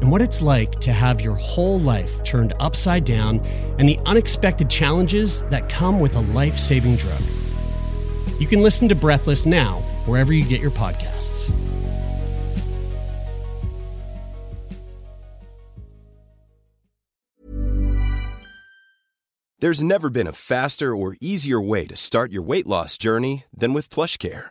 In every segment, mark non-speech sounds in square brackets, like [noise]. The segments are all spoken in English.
and what it's like to have your whole life turned upside down and the unexpected challenges that come with a life saving drug. You can listen to Breathless now, wherever you get your podcasts. There's never been a faster or easier way to start your weight loss journey than with PlushCare.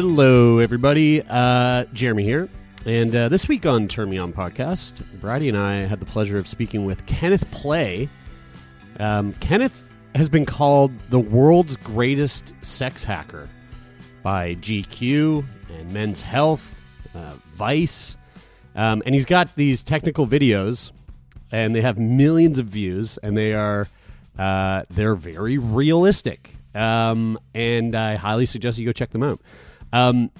Hello, everybody. Uh, Jeremy here. And uh, this week on Turn Me On podcast, Bridie and I had the pleasure of speaking with Kenneth Play. Um, Kenneth has been called the world's greatest sex hacker by GQ and Men's Health, uh, Vice. Um, and he's got these technical videos, and they have millions of views, and they are uh, they're very realistic. Um, and I highly suggest you go check them out. Um,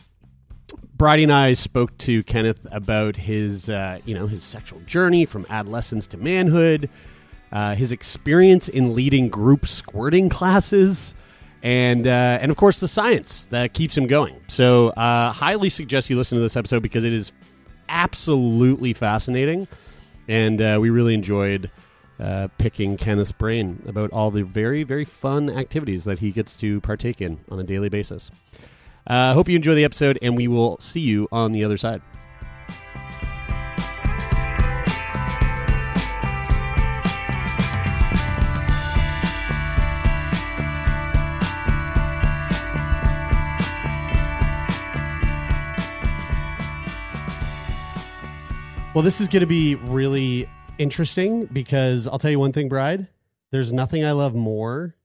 Bridie and I spoke to Kenneth about his, uh, you know, his sexual journey from adolescence to manhood, uh, his experience in leading group squirting classes, and uh, and of course the science that keeps him going. So, uh, highly suggest you listen to this episode because it is absolutely fascinating, and uh, we really enjoyed. Uh, picking Kenneth's brain about all the very, very fun activities that he gets to partake in on a daily basis. I uh, hope you enjoy the episode, and we will see you on the other side. Well, this is going to be really interesting because I'll tell you one thing, Bride. There's nothing I love more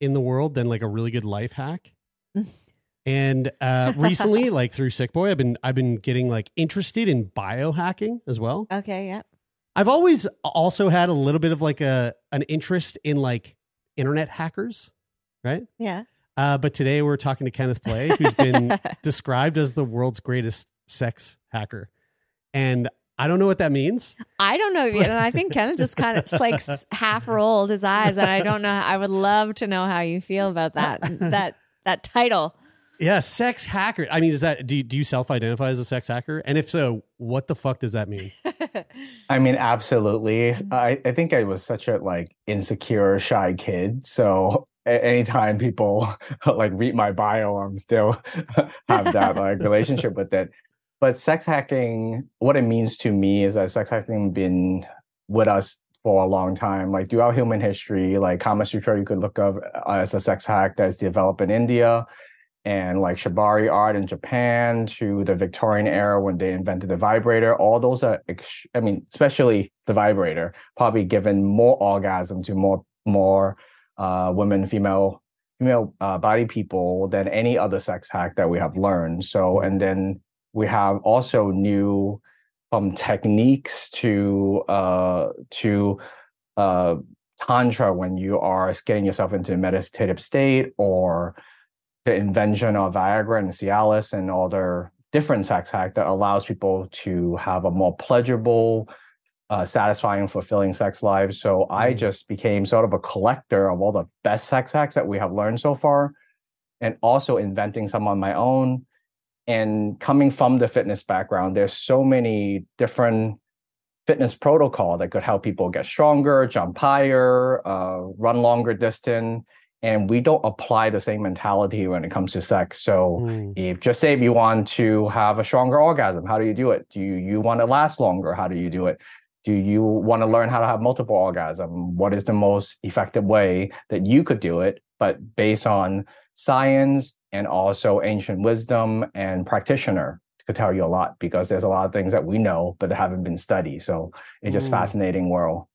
in the world than like a really good life hack. [laughs] And uh, [laughs] recently, like through Sick Boy, I've been I've been getting like interested in biohacking as well. Okay, yeah. I've always also had a little bit of like a an interest in like internet hackers, right? Yeah. Uh, but today we're talking to Kenneth Play, who's been [laughs] described as the world's greatest sex hacker, and I don't know what that means. I don't know, and I think Kenneth just kind of like half rolled his eyes, and I don't know. I would love to know how you feel about that that that title. Yeah, sex hacker. I mean, is that do you, do you self-identify as a sex hacker? And if so, what the fuck does that mean? [laughs] I mean, absolutely. Mm-hmm. I, I think I was such a like insecure, shy kid. So a- anytime people [laughs] like read my bio, I'm still [laughs] have that like relationship with it. But sex hacking, what it means to me is that sex hacking been with us for a long time. Like throughout human history, like Kama Sutra, you could look up uh, as a sex hack that's developed in India and like shibari art in Japan to the Victorian era when they invented the vibrator. All those are, ex- I mean, especially the vibrator, probably given more orgasm to more more uh, women, female female uh, body people than any other sex hack that we have learned. So, and then we have also new from techniques to uh, to uh, tantra when you are getting yourself into a meditative state or the invention of Viagra and Cialis and all other different sex hack that allows people to have a more pleasurable, uh, satisfying, fulfilling sex life. So I just became sort of a collector of all the best sex hacks that we have learned so far, and also inventing some on my own. And coming from the fitness background, there's so many different fitness protocol that could help people get stronger, jump higher, uh, run longer distance. And we don't apply the same mentality when it comes to sex. So, Mm. if just say if you want to have a stronger orgasm, how do you do it? Do you, you want to last longer? How do you do it? Do you want to learn how to have multiple orgasm? What is the most effective way that you could do it, but based on science and also ancient wisdom and practitioner could tell you a lot because there's a lot of things that we know but haven't been studied. So it's just Mm. fascinating world.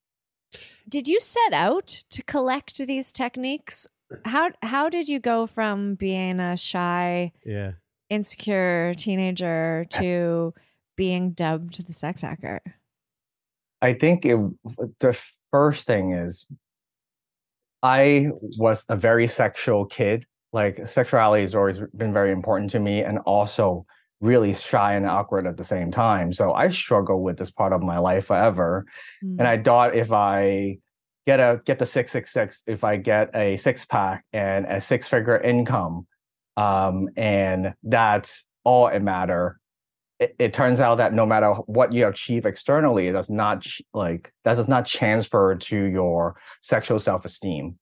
Did you set out to collect these techniques? How how did you go from being a shy, Yeah. insecure teenager to being dubbed the sex hacker? I think it, the first thing is I was a very sexual kid. Like sexuality has always been very important to me and also really shy and awkward at the same time. So I struggle with this part of my life forever. Mm. And I thought if I get a get the 666, if I get a six pack and a six figure income, um, and that's all it matter. It, it turns out that no matter what you achieve externally, it does not like that does not transfer to your sexual self esteem.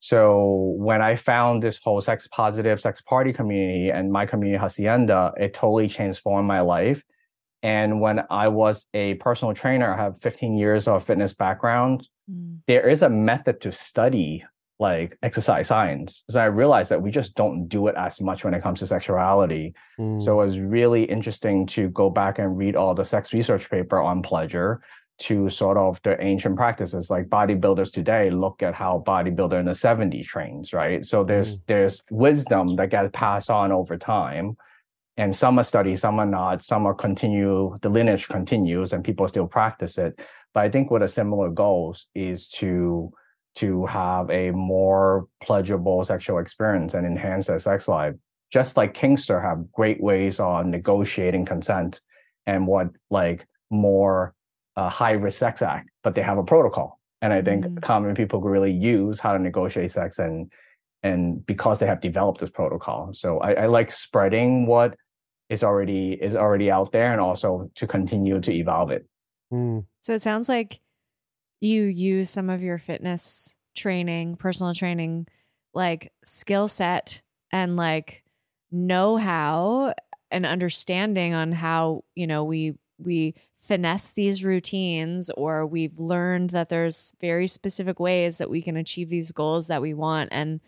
So when I found this whole sex positive sex party community and my community Hacienda, it totally transformed my life. And when I was a personal trainer, I have 15 years of fitness background. Mm. There is a method to study like exercise science. So I realized that we just don't do it as much when it comes to sexuality. Mm. So it was really interesting to go back and read all the sex research paper on pleasure to sort of the ancient practices like bodybuilders today look at how bodybuilder in the 70s trains, right? So there's there's wisdom that gets passed on over time. And some are studied, some are not, some are continue, the lineage continues and people still practice it. But I think what a similar goals is to to have a more pleasurable sexual experience and enhance their sex life. Just like Kinkster have great ways on negotiating consent and what like more uh, high risk sex act, but they have a protocol. And I think Mhm. common people could really use how to negotiate sex and and because they have developed this protocol. So I, I like spreading what is already is already out there and also to continue to evolve it. Mm. So it sounds like you use some of your fitness training, personal training, like skill set and like know how and understanding on how, you know, we we finesse these routines or we've learned that there's very specific ways that we can achieve these goals that we want and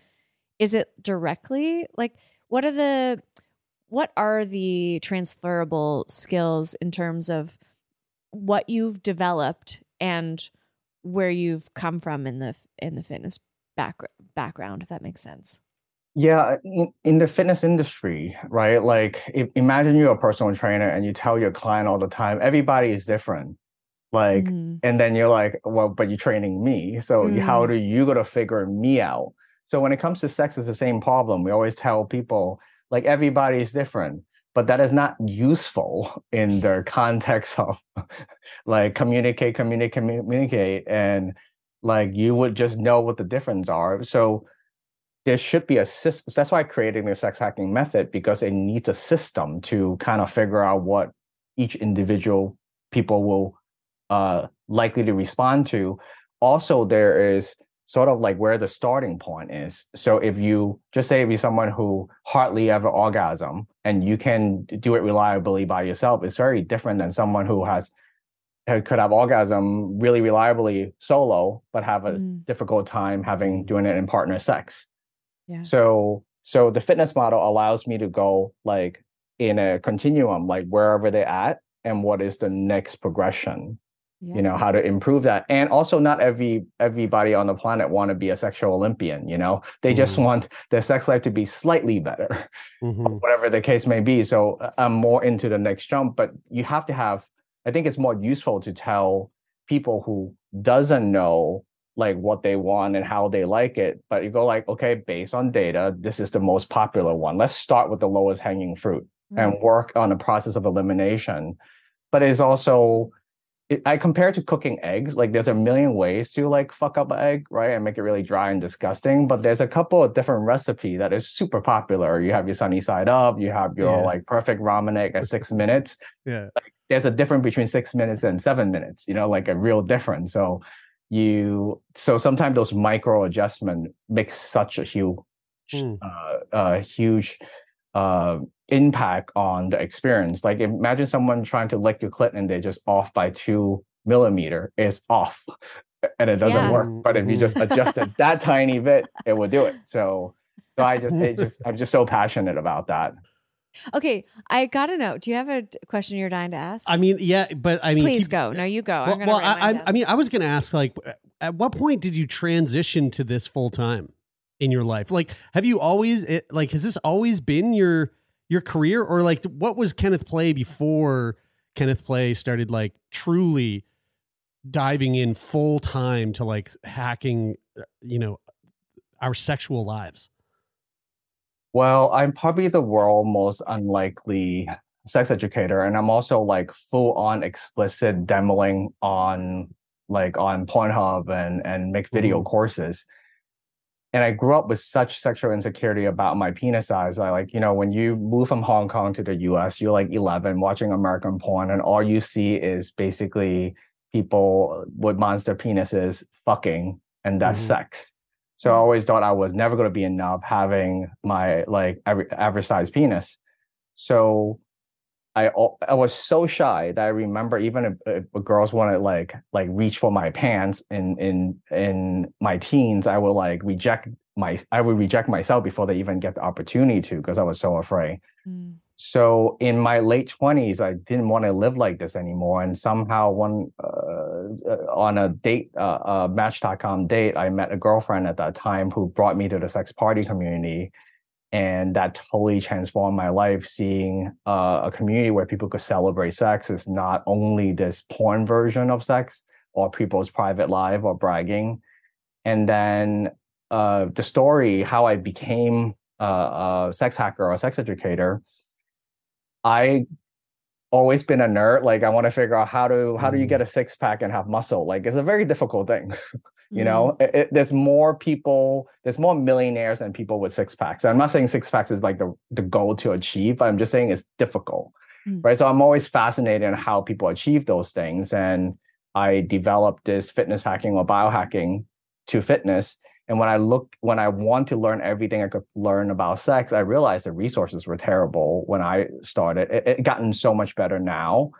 is it directly like what are the what are the transferable skills in terms of what you've developed and where you've come from in the in the fitness back, background if that makes sense Yeah, in, in the fitness industry, right? Like, if, imagine you're a personal trainer and you tell your client all the time, everybody is different. Like, Mhm. and then you're like, well, but you're training me. So you- how Mm. do you gonna figure me out? So when it comes to sex, it's the same problem. We always tell people, like, everybody is different, but that is not useful in the context of like communicate, communicate, communicate, and like you would just know what the difference are. So there should be a system. That's why creating the sex hacking method because it needs a system to kind of figure out what each individual people will uh, likely to respond to. Also, there is sort of like where the starting point is. So if you just say if you're someone who hardly ever orgasm and you can do it reliably by yourself, it's very different than someone who has who could have orgasm really reliably solo, but have a Mm. difficult time having doing it in partner sex. Yeah. So So the fitness model allows me to go like in a continuum, like wherever they're at and what is the next progression you know how to improve that. And also not every everybody on the planet want to be a sexual olympian you know? They Mm-hmm. just want their sex life to be slightly better [laughs] Mhm. whatever the case may be. So uh, i'm more into the next jump but you have to have i think it's more useful to tell people who doesn't know like what they want and how they like it but you go like okay based on data this is the most popular one. Let's start with the lowest hanging fruit and work on the process of elimination. But it's also it, I compare to cooking eggs. Like there's a million ways to like fuck up an egg, right, and make it really dry and disgusting. But there's a couple of different recipe that is super popular. You have your sunny side up. You have your Yeah. like perfect ramen egg at six minutes. Yeah. There's a difference between six minutes and seven minutes. You know, like a real difference. So you so sometimes those micro adjustment makes such a huge Mm. uh, uh huge uh impact on the experience like imagine someone trying to lick your clit and they're just off by two millimeter it's off [laughs] and it doesn't Yeah. work but if you just adjust it that tiny bit it will do it so so i just it just i'm just so passionate about that Okay, I gotta know. Do you have a question you're dying to ask? I mean, yeah, but I mean, Please keep- go. No, you go. I'm Well, well I, I. I mean, I was going to ask, like, at what point did you transition to this full time in your life? Like, have you always, it, like, has this always been your your career, or like, what was Kenneth Play before Kenneth Play started like truly diving in full time to like hacking, uh, you know, our sexual lives? Well, I'm probably the world most unlikely sex educator, and I'm also like full on explicit demoing on like on Pornhub and and make video courses. And I grew up with such sexual insecurity about my penis size. I like, you know, when you move from Hong Kong to the US, you're like 11 watching American porn, and all you see is basically people with monster penises fucking, and that's Mhm. sex. So I always thought I was never going to be enough having my like aver- average size penis. So I I was so shy that I remember even if, if girls want to like like reach for my pants in in in my teens, I would like reject my I would reject myself before they even get the opportunity to because I was so afraid. Mm. So in my late twenties, I didn't want to live like this anymore. And somehow one uh, uh, on a date, uh, uh, Match.com date, I met a girlfriend at that time who brought me to the sex party community, and that totally transformed my life. Seeing uh, a community where people could celebrate sex is not only this porn version of sex or people's private life or bragging, and then uh, the story how I became a, a sex hacker or a sex educator. I always been a nerd. Like I want to figure out how to how do you get a six pack and have muscle? Like it's a very difficult thing. [laughs] you know, It- it- there's more people, there's more millionaires than people with six packs. I'm not saying six packs is like the the goal to achieve. But I'm just saying it's difficult, Mm. right? So I'm always fascinated in how people achieve those things, and I developed this fitness hacking or biohacking to fitness. And when I look, when I want to learn everything I could learn about sex, I realized the resources were terrible when I started. It, it gotten so much better now,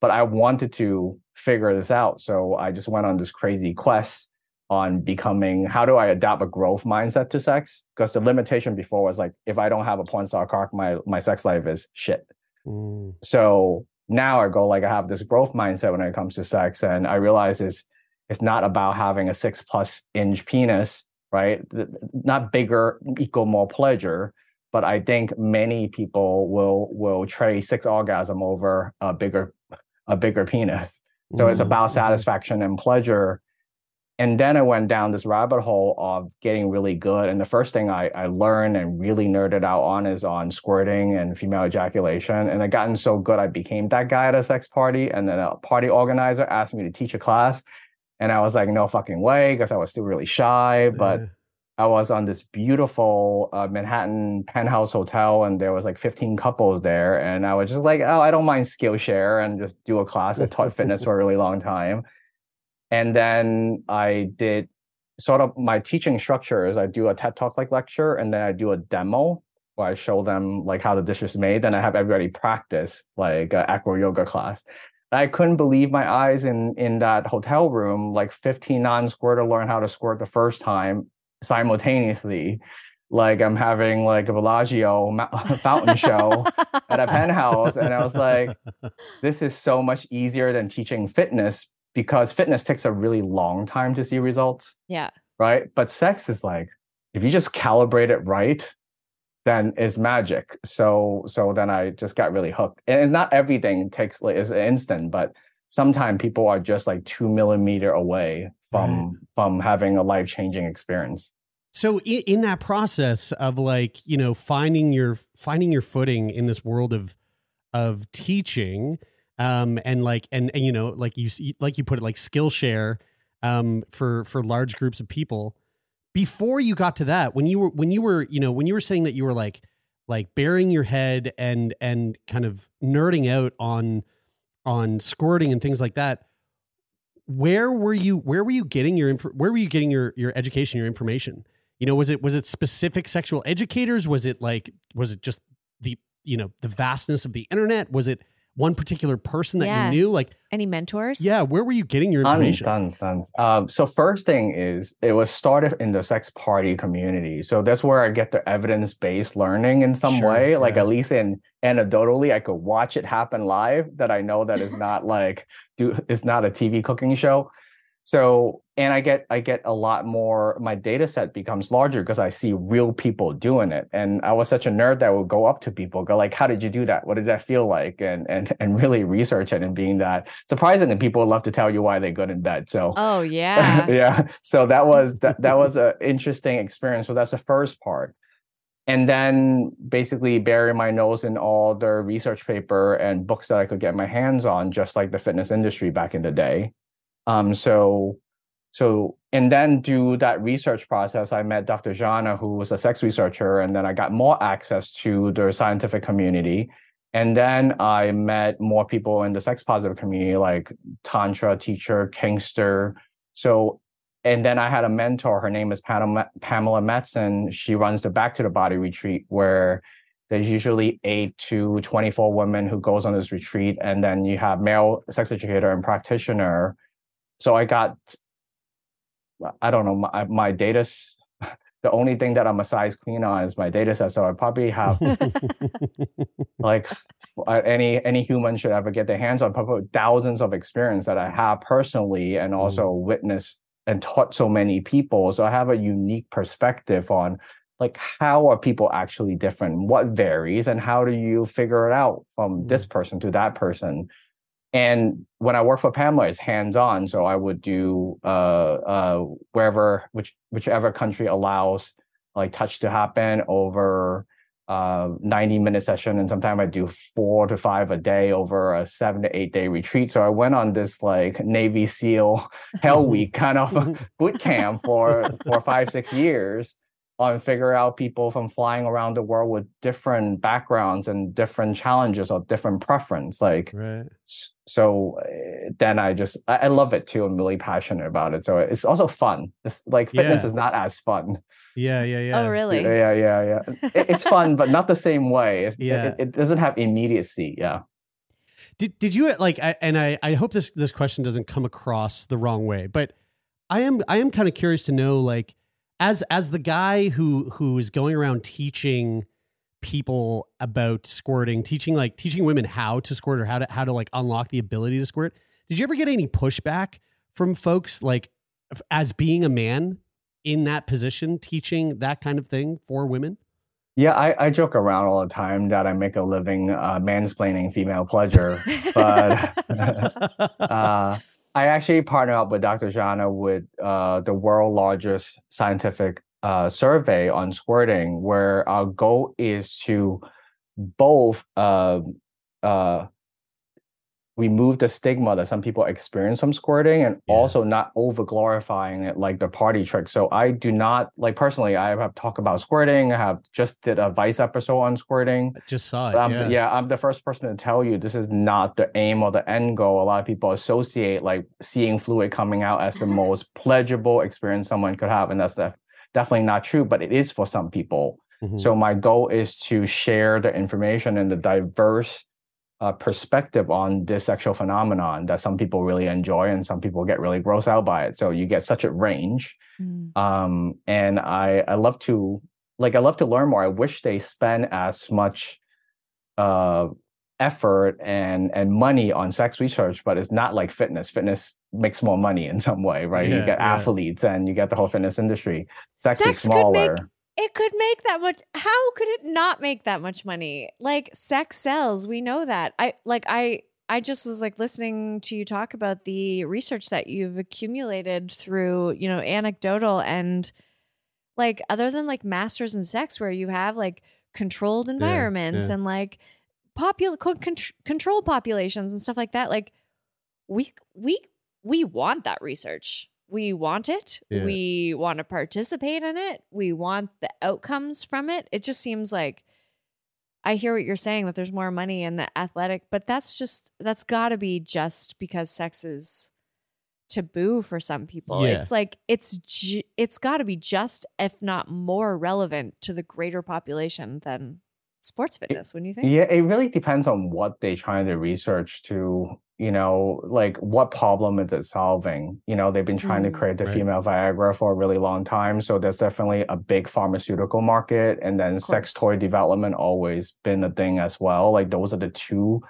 but I wanted to figure this out. So I just went on this crazy quest on becoming how do I adopt a growth mindset to sex? Because the limitation before was like, if I don't have a porn star cock, my my sex life is shit. Mm. So now I go like I have this growth mindset when it comes to sex, and I realize it's it's not about having a six plus inch penis, right? Not bigger equal more pleasure, but I think many people will will trade six orgasm over a bigger a bigger penis. So it's Mhm, about mhm. satisfaction and pleasure. And then I went down this rabbit hole of getting really good. And the first thing I, I learned and really nerded out on is on squirting and female ejaculation. And I gotten so good, I became that guy at a sex party. And then a party organizer asked me to teach a class. And I was like, no fucking way, because I was still really shy. But Yeah. I was on this beautiful uh, Manhattan penthouse hotel, and there was like 15 couples there, and I was just like, "Oh, I don't mind Skillshare and just do a class." I taught fitness for a really long time, and then I did sort of my teaching structure is I do a TED Talk like lecture, and then I do a demo where I show them like how the dish is made. Then I have everybody practice like an acro yoga class. I couldn't believe my eyes in in that hotel room. Like 15 non-squirter learn how to squirt the first time simultaneously like I'm having like a Bellagio [laughs] fountain show at a [laughs] penthouse. And I was like, [laughs] this is so much easier than teaching fitness because fitness takes a really long time to see results. Yeah. Right. But sex is like, if you just calibrate it right, then it's magic. So so then I just got really hooked. And not everything takes like is instant, but sometimes people are just like two millimeter away from right. from having a life changing experience so in, in, that process of like you know finding your finding your footing in this world of of teaching um and like and, and you know like you like you put it like skillshare um for for large groups of people before you got to that when you were when you were you know when you were saying that you were like like burying your head and and kind of nerding out on on squirting and things like that where were you where were you getting your where were you getting your your education your information you know, was it was it specific sexual educators? Was it like was it just the you know the vastness of the internet? Was it one particular person that yeah. you knew? Like any mentors? Yeah, where were you getting your information? Tons, tons, tons. Um, so first thing is it was started in the sex party community. So that's where I get the evidence based learning in some sure, way. Like at least in anecdotally, I could watch it happen live. That I know that is not like do it's not a TV cooking show so and i get i get a lot more my data set becomes larger because i see real people doing it. And i was such a nerd that would go up to people go like how did you do that? What did that feel like? And and [laughs] and really research it and being that surprising that people love to tell you why they're good in bed. So oh [laughs] yeah. yeah. So that [laughs] was that, that was an interesting experience. So that's the first part. And then basically bury my nose in all the research paper and books that i could get my hands on just like the fitness industry back in the day um, so, so and then do that research process. I met Dr. Zhana, who was a sex researcher, and then I got more access to the scientific community. And then I met more people in the sex positive community, like Tantra teacher, Kinkster. So, and then I had a mentor. Her name is Pamela, Madsen. She runs the Back to the Body retreat, where there's usually eight to 24 women who goes on this retreat. And then you have male sex educator and practitioner so I got, I don't know, my, my data. [laughs] The only thing that I'm a size queen on is my data set. So I probably have [laughs] like any any human should ever get their hands on probably thousands of experience that I have personally and also mm. witnessed and taught so many people. So I have a unique perspective on like how are people actually different what varies and how do you figure it out from this person to that person and when I work for Pamela, it's hands on. So I would do uh, uh, wherever, which whichever country allows like touch to happen over uh, 90 minute session. And sometimes I do four to five a day over a seven to eight day retreat. So I went on this like Navy SEAL [laughs] Hell Week kind of [laughs] boot camp for for five, six years on figure out people from flying around the world with different backgrounds and different challenges or different preference like right. so eh, then i just I, love it too i'm really passionate about it. So it's also fun. It's like fitness yeah. is not as fun. Yeah yeah yeah. oh really? Yeah yeah yeah [laughs] it, it's fun but not the same way. It's, yeah. it, it doesn't have immediacy yeah. Did, did you like I, and I, I hope this this question doesn't come across the wrong way but i am i am kind of curious to know like as as the guy who who is going around teaching people about squirting, teaching like teaching women how to squirt or how to how to like unlock the ability to squirt. Did you ever get any pushback from folks like as being a man in that position teaching that kind of thing for women? Yeah, I, I joke around all the time that I make a living uh, mansplaining female pleasure, but [laughs] [laughs] uh, I actually partner up with Dr. Zhana with uh, the world largest scientific uh, survey on squirting, where our goal is to both uh, uh remove the stigma that some people experience from squirting and yeah. also not over glorifying it like the party trick. So I do not like personally, I have talked about squirting. I have just did a Vice episode on squirting. I just saw it. I'm, yeah. yeah, I'm the first person to tell you this is not the aim or the end goal. A lot of people associate like seeing fluid coming out as the [laughs] most pleasurable experience someone could have. And that's def- definitely not true, but it is for some people. Mm-hmm. So my goal is to share the information and the diverse uh, perspective on this sexual phenomenon that some people really enjoy and some people get really grossed out by it. So you get such a range. Mm. Um, and I, I love to like I love to learn more. I wish they spend as much uh effort and and money on sex research, but it's not like fitness. Fitness makes more money in some way, right? Yeah, you get yeah. athletes and you get the whole fitness industry. Sex, Sex is could make- smaller. It could make that much how could it not make that much money? Like sex sells we know that. I like i i just was like listening to you talk about the research that you've accumulated through you know anecdotal and like other than like masters in sex where you have like controlled environments yeah. and like popul co- contr- controlled populations and stuff like that like we we we want that research we want it Yeah. we want to participate in it we want the outcomes from it it just seems like i hear what you're saying that there's more money in the athletic but that's just that's got to be just because sex is taboo for some people Yeah. it's like it's ju- it's got to be just if not more relevant to the greater population than sports fitness wouldn't you think Yeah, it really depends on what they're trying to research to, you know, like what problem is it solving? You know, they've been trying to Mm. create the Right. female Viagra for a really long time. So there's definitely a big pharmaceutical market. And then sex toy development always been a thing as well. Like those are the two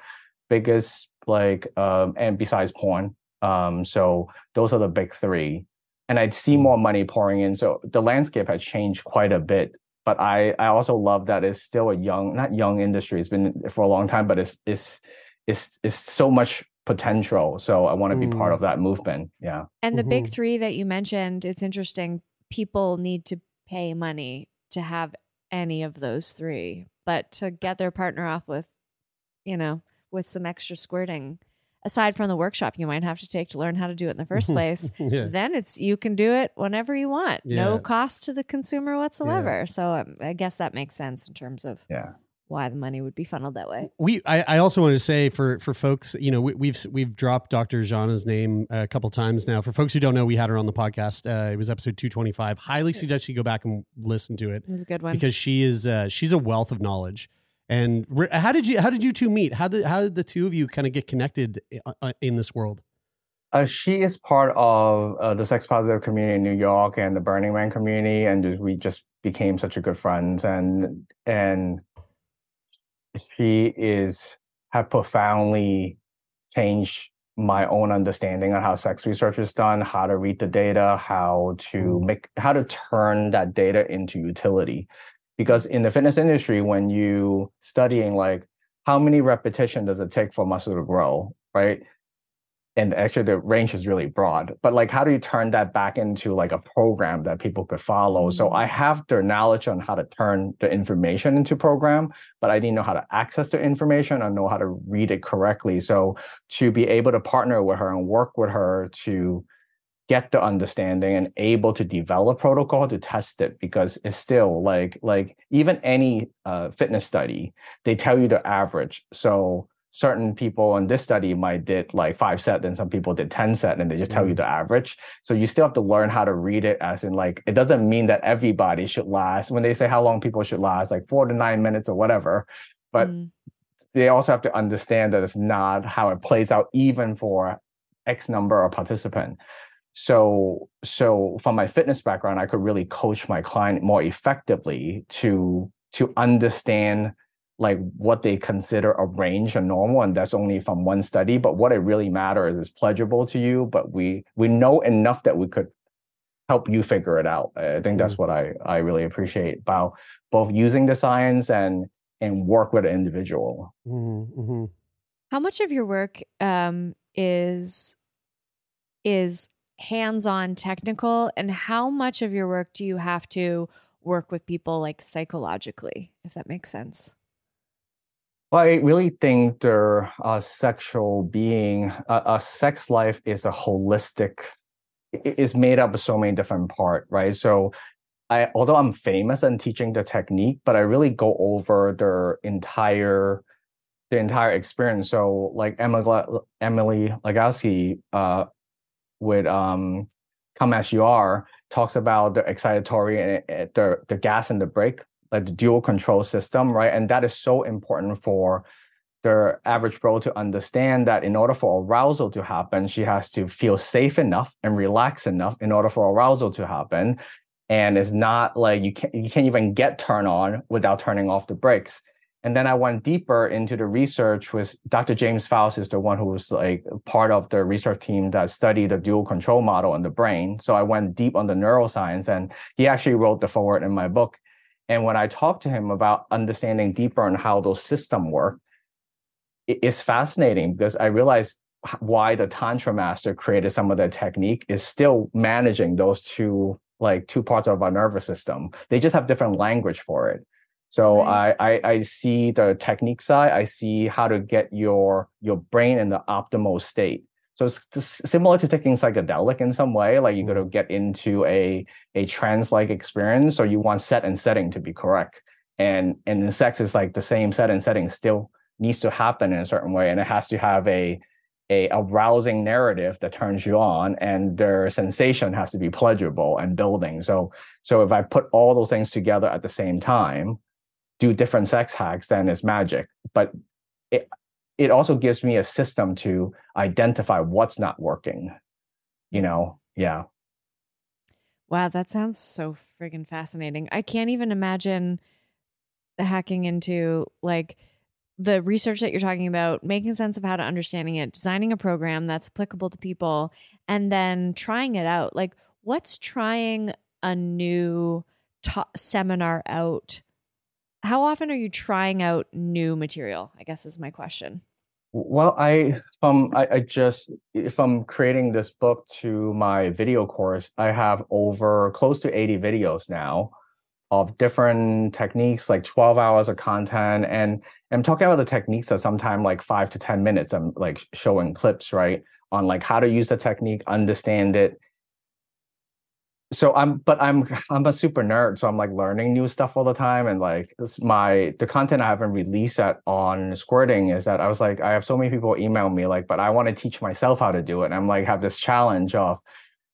biggest, like, um, and besides porn. Um, so those are the big three. And I'd see Mm. more money pouring in. So the landscape has changed quite a bit but I I also love that it's still a young not young industry. It's been for a long time, but it's it's it's it's so much potential. So I want to be part Mm. of that movement. Yeah. And the big Mhm. three that you mentioned, it's interesting. People need to pay money to have any of those three, but to get their partner off with, you know, with some extra squirting, aside from the workshop you might have to take to learn how to do it in the first [laughs] place, yeah. then it's you can do it whenever you want, Yeah. no cost to the consumer whatsoever. So um, I guess that makes sense in terms of Yeah. Why the money would be funneled that way. We, I, I also wanted to say for for folks, you know, we, we've we've dropped Dr. Zhana's name a couple times now. For folks who don't know, we had her on the podcast. Uh, it was episode two twenty five. Highly suggest you go back and listen to it It was a good one. because she is uh, she's a wealth of knowledge. And re- how did you how did you two meet? How did how did the two of you kind of get connected uh, in this world? Uh, she is part of uh, the sex positive community in New York and the Burning Man community, and we just became such a good friends. And and she is have profoundly changed my own understanding on how sex research is done, how to read the data, how to mm-hmm. make how to turn that data into utility. Because in the fitness industry, when you studying like how many repetition does it take for muscle to grow, right? And actually the range is really broad but like how do you turn that back into like a program that people could follow? So i have the knowledge on how to turn the information into program but i didn't know how to access the information or know how to read it correctly. So to be able to partner with her and work with her to get the understanding and able to develop protocol to test it because it's still like like even any uh, fitness study they tell you the average. So certain people in this study might did like five set and some people did 10 set and they just tell you the average. So you still have to learn how to read it as in like it doesn't mean that everybody should last. When they say how long people should last like four to nine minutes or whatever but Mm. they also have to understand that it's not how it plays out even for x number of participant. So so from my fitness background i could really coach my client more effectively to to understand like what they consider a range or normal and that's only from one study but what it really matters is pleasurable to you but we we know enough that we could help you figure it out i think that's what i i really appreciate about both using the science and and work with an individual Mm-hmm. How much of your work um, is is hands-on technical, and how much of your work do you have to work with people like psychologically, if that makes sense? Well, I really think their uh, sexual being, uh, a sex life is a holistic, is made up of so many different parts, right? So, I although I'm famous in teaching the technique, but I really go over their entire, the entire experience. So, like Emily Nagoski, uh, with um, "Come as You Are" talks about the excitatory and uh, the the gas and the brake like the dual control system, right? And that is so important for the average bro to understand that in order for arousal to happen, she has to feel safe enough and relax enough in order for arousal to happen. and it's not like you can't you can't even get turn on without turning off the brakes. And then I went deeper into the research with Dr. James Pfaus is the one who was like part of the research team that studied the dual control model in the brain. So I went deep on the neuroscience and he actually wrote the forward in my book. And when I talk to him about understanding deeper on how those systems work, it's fascinating because I realize why the Tantra master created some of the technique is still managing those two like two parts of our nervous system. They just have different language for it. So right. I, I, I see the technique side. I see how to get your your brain in the optimal state. So it's similar to taking psychedelic in some way. Like you got to mm. get into a a trance like experience. or you want set and setting to be correct. And and in sex is like the same set and setting still needs to happen in a certain way, and it has to have a a arousing narrative that turns you on and their sensation has to be pleasurable and building so so if i put all those things together at the same time do different sex hacks, then it's magic. But it it also gives me a system to identify what's not working. You know, yeah. Wow, that sounds so friggin' fascinating. I can't even imagine hacking into like the research that you're talking about, making sense of how to understanding it, designing a program that's applicable to people, and then trying it out. Like, what's trying a new ta- seminar out how often are you trying out new material? I guess is my question. Well, I um I, I, just if I'm creating this book to my video course, I have over close to 80 videos now of different techniques, like 12 hours of content. And I'm talking about the techniques that sometimes like five to 10 minutes. I'm like showing clips, right? On like how to use the technique, understand it, so i'm but i'm i'm a super nerd so i'm like learning new stuff all the time and like my the content i haven't released yet on squirting is that i was like i have so many people email me like but i want to teach myself how to do it and i'm like have this challenge of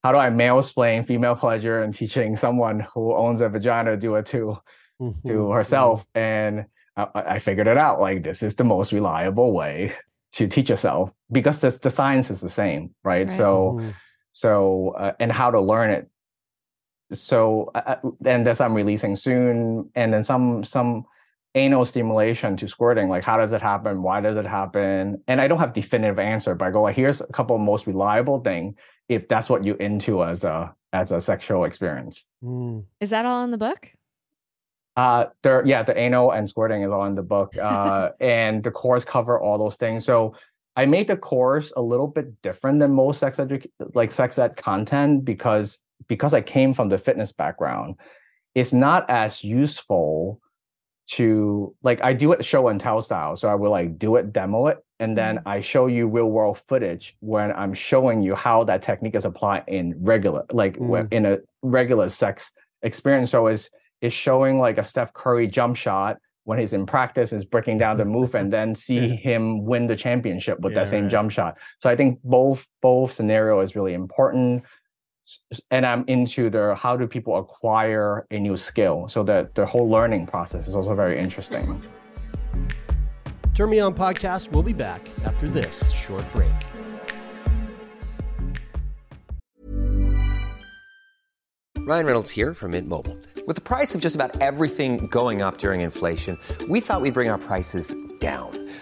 how do i male explain female pleasure and teaching someone who owns a vagina to do it to mm-hmm. to herself and I, I figured it out like this is the most reliable way to teach yourself because this, the science is the same right, right. so mm-hmm. so uh, and how to learn it so uh, and as I'm releasing soon, and then some some anal stimulation to squirting. Like, how does it happen? Why does it happen? And I don't have definitive answer, but I go like, here's a couple most reliable thing if that's what you into as a as a sexual experience. Mm. Is that all in the book? Uh, there, yeah, the anal and squirting is all in the book, uh, [laughs] and the course cover all those things. So I made the course a little bit different than most sex edu- like sex ed content because because I came from the fitness background, it's not as useful to like I do it show and tell style. So I will like do it, demo it, and then mm-hmm. I show you real world footage when I'm showing you how that technique is applied in regular, like mm. in a regular sex experience. So is is showing like a Steph Curry jump shot when he's in practice is breaking down the move and then [laughs] see yeah. him win the championship with yeah, that same right. jump shot. So I think both both scenario is really important and I'm into the how do people acquire a new skill. So that the whole learning process is also very interesting. Turn Me On podcast We'll be back after this short break. Ryan Reynolds here from Mint Mobile. With the price of just about everything going up during inflation, we thought we'd bring our prices down.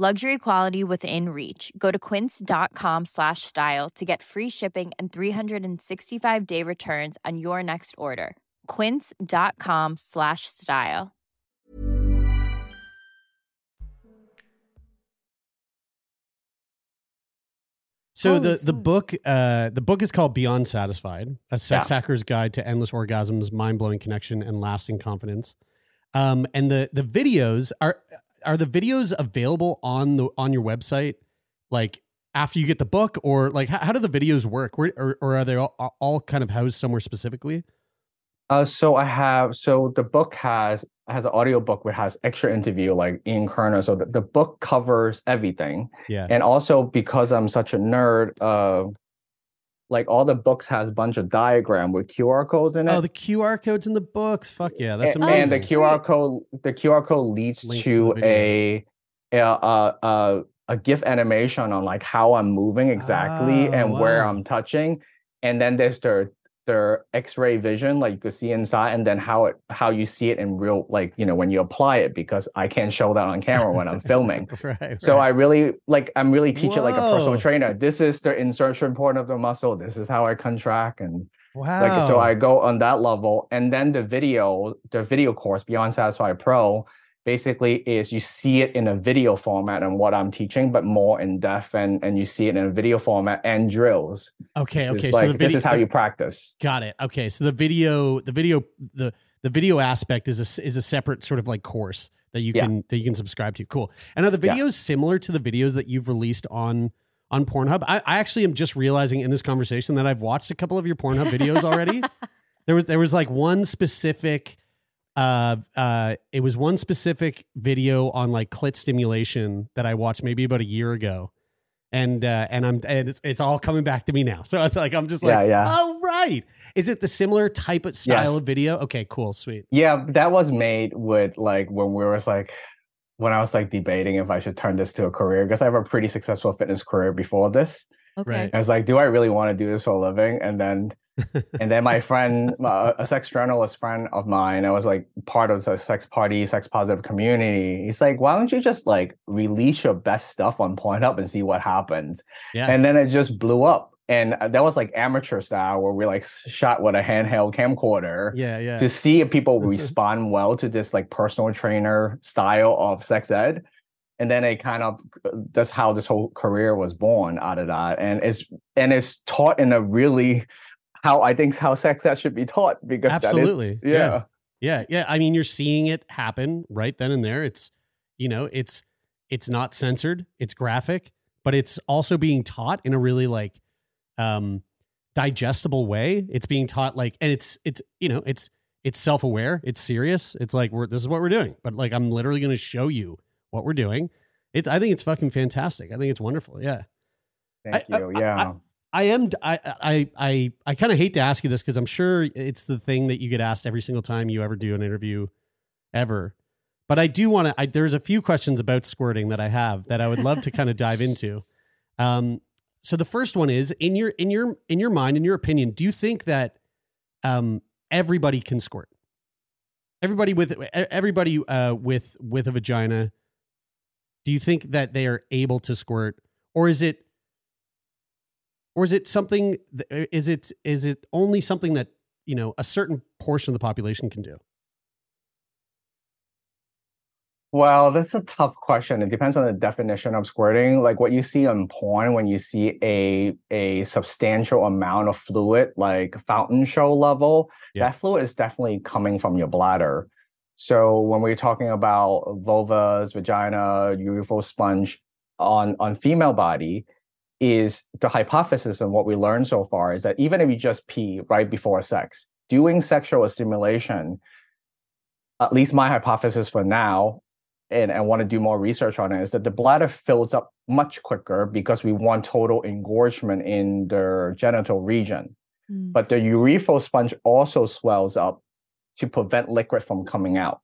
Luxury quality within reach. Go to quince.com slash style to get free shipping and 365 day returns on your next order. Quince.com slash style. So Oh, the the one. book uh the book is called Beyond Satisfied: A Sex Yeah. Hacker's Guide to Endless Orgasms, Mind Blowing Connection, and Lasting Confidence. Um, and the the videos are are the videos available on the on your website, like after you get the book, or like how, how do the videos work? Where, or, or are they all, all kind of housed somewhere specifically? Uh, so I have so the book has has an audio book which has extra interview like Ian Kerner. So the, the book covers everything. Yeah. And also because I'm such a nerd, uh like all the books has a bunch of diagram with QR codes in it. Oh, the QR codes in the books. Fuck yeah, that's and, amazing. and the QR code the QR code leads Links to to a a, a a a GIF animation on like how I'm moving exactly Oh, and where. I'm touching, and then there's the the X-ray vision, like you could see inside, and then how it how you see it in real, like you know when you apply it, because I can't show that on camera when I'm [laughs] filming. right. So right. I really like I'm really teaching like a personal trainer. This is the insertion point of the muscle. This is how I contract and wow. like so I go on that level. And then the video, the video course Beyond Satisfied Pro basically is you see it in a video format and what I'm teaching, but more in depth and and you see it in a video format and drills. okay. It's Okay. like so the video, this is how you practice. Got it. Okay, so the video, the video, the the video aspect is a is a separate sort of like course that you Yeah. can that you can subscribe to. Cool. And are the Yeah. videos similar to the videos that you've released on on Pornhub? I, I actually am just realizing in this conversation that I've watched a couple of your Pornhub videos already. [laughs] there was there was like one specific uh uh it was one specific video on like clit stimulation that I watched maybe about a year ago. And uh and I'm and it's it's all coming back to me now. [laughs] So it's like I'm just like, Yeah, yeah. oh right. Is it the similar type of style Yes. of video? Okay, cool, sweet. Yeah, that was made with like when we was like when I was like debating if I should turn this to a career because I have a pretty successful fitness career before this. Okay. Right. I was like, do I really want to do this for a living? And then, and then my friend, uh, a sex journalist friend of mine, I was like part of the sex party, sex positive community. He's like, why don't you just like release your best stuff on Pornhub and see what happens? Yeah. And then it just blew up. And uh, that was like amateur style where we like shot with a handheld camcorder yeah, yeah. to see if people [laughs] respond well to this like personal trainer style of sex ed and then it kind of that's how this whole career was born out of that and it's and it's taught in a really how i think how sex ed should be taught because Absolutely. that is, yeah, Yeah, yeah. I mean, you're seeing it happen right then and there. It's, you know, it's it's not censored. It's graphic, but it's also being taught in a really like um digestible way. It's being taught like, and it's it's you know, it's it's self aware. It's serious. It's like we're this is what we're doing. But like, I'm literally going to show you what we're doing. It's I think it's fucking fantastic. I think it's wonderful. Yeah. thank I- you I- yeah I am. I I I I kind of hate to ask you this because I'm sure it's the thing that you get asked every single time you ever do an interview, ever. But I do want to. There's a few questions about squirting that I have that I would love to [laughs] kind of dive into. Um, so the first one is in your in your in your mind, in your opinion, do you think that um everybody can squirt? Everybody with everybody uh with with a vagina. Do you think that they are able to squirt, or is it or is it something uh, is it is it only something that you know a certain portion of the population can do Well, that's a tough question. It depends on the definition of squirting. Like what you see on porn when you see a a substantial amount of fluid, like fountain show level, Yeah. that fluid is definitely coming from your bladder. So when we're talking about vulvas, vagina, urethral sponge on on female body, is the hypothesis and what we learned so far is that even if you just pee right before sex, doing sexual stimulation, at least my hypothesis for now, and I want to do more research on it, is that the bladder fills up much quicker because we want total engorgement in the genital region. Mm. But the urethral sponge also swells up to prevent liquid from coming out.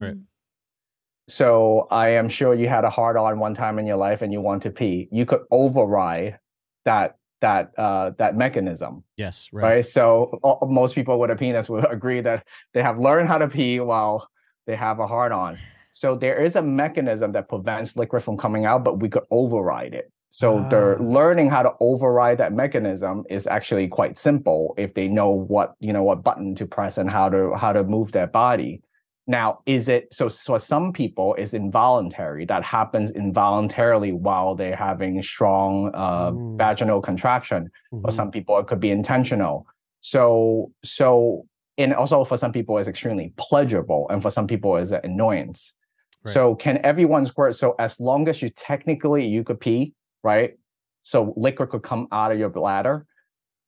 Right. So I am sure you had a hard on one time in your life and you want to pee. You could override that that uh, that mechanism. Yes, right. right. So all, most people with a penis would [laughs] agree that they have learned how to pee while they have a hard on. So there is a mechanism that prevents liquid from coming out, but we could override it. So they're Ah. learning how to override that mechanism is actually quite simple if they know what you know what button to press and how to how to move their body. Now, is it so? So for some people, it's involuntary. That happens involuntarily while they're having strong uh, Mm. vaginal contraction. For Mhm. some people, it could be intentional. So so and also for some people, it's extremely pleasurable, and for some people, it's an annoyance. Right. So can everyone squirt? So as long as you technically you could pee, right? So liquid could come out of your bladder,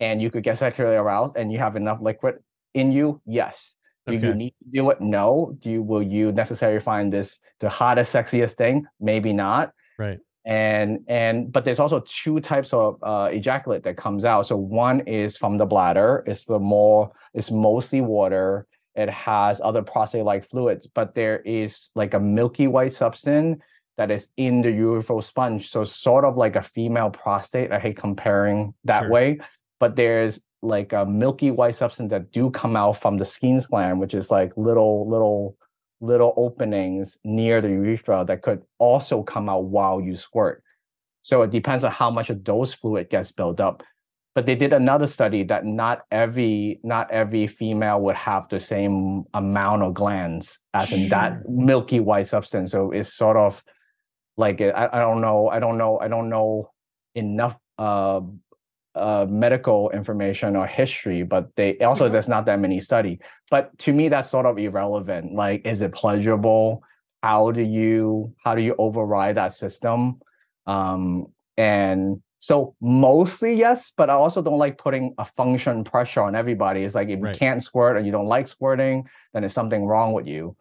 and you could get sexually aroused, and you have enough liquid in you. Yes. Do you need to do it? No. Do you will you necessarily find this the hottest, sexiest thing? Maybe not Right. and and but there's also two types of uh, ejaculate that comes out so one is from the bladder it's the more it's mostly water it has other prostate like fluids but there is like a milky white substance that is in the urethral sponge so sort of like a female prostate i hate comparing that Sure. way but there's like a milky white substance that do come out from the Skene gland which is like little little little openings near the urethra that could also come out while you squirt. So it depends on how much of those fluid gets built up. But they did another study that not every not every female would have the same amount of glands as in that milky white substance. So it's sort of like I, I don't know I don't know I don't know enough uh, uh, medical information or history, but they also there's not that many study. But to me, that's sort of irrelevant. Like, is it pleasurable? How do you how do you override that system? Um, and so mostly yes, but I also don't like putting a function pressure on everybody. It's like if Right. you can't squirt or you don't like squirting, then there's something wrong with you.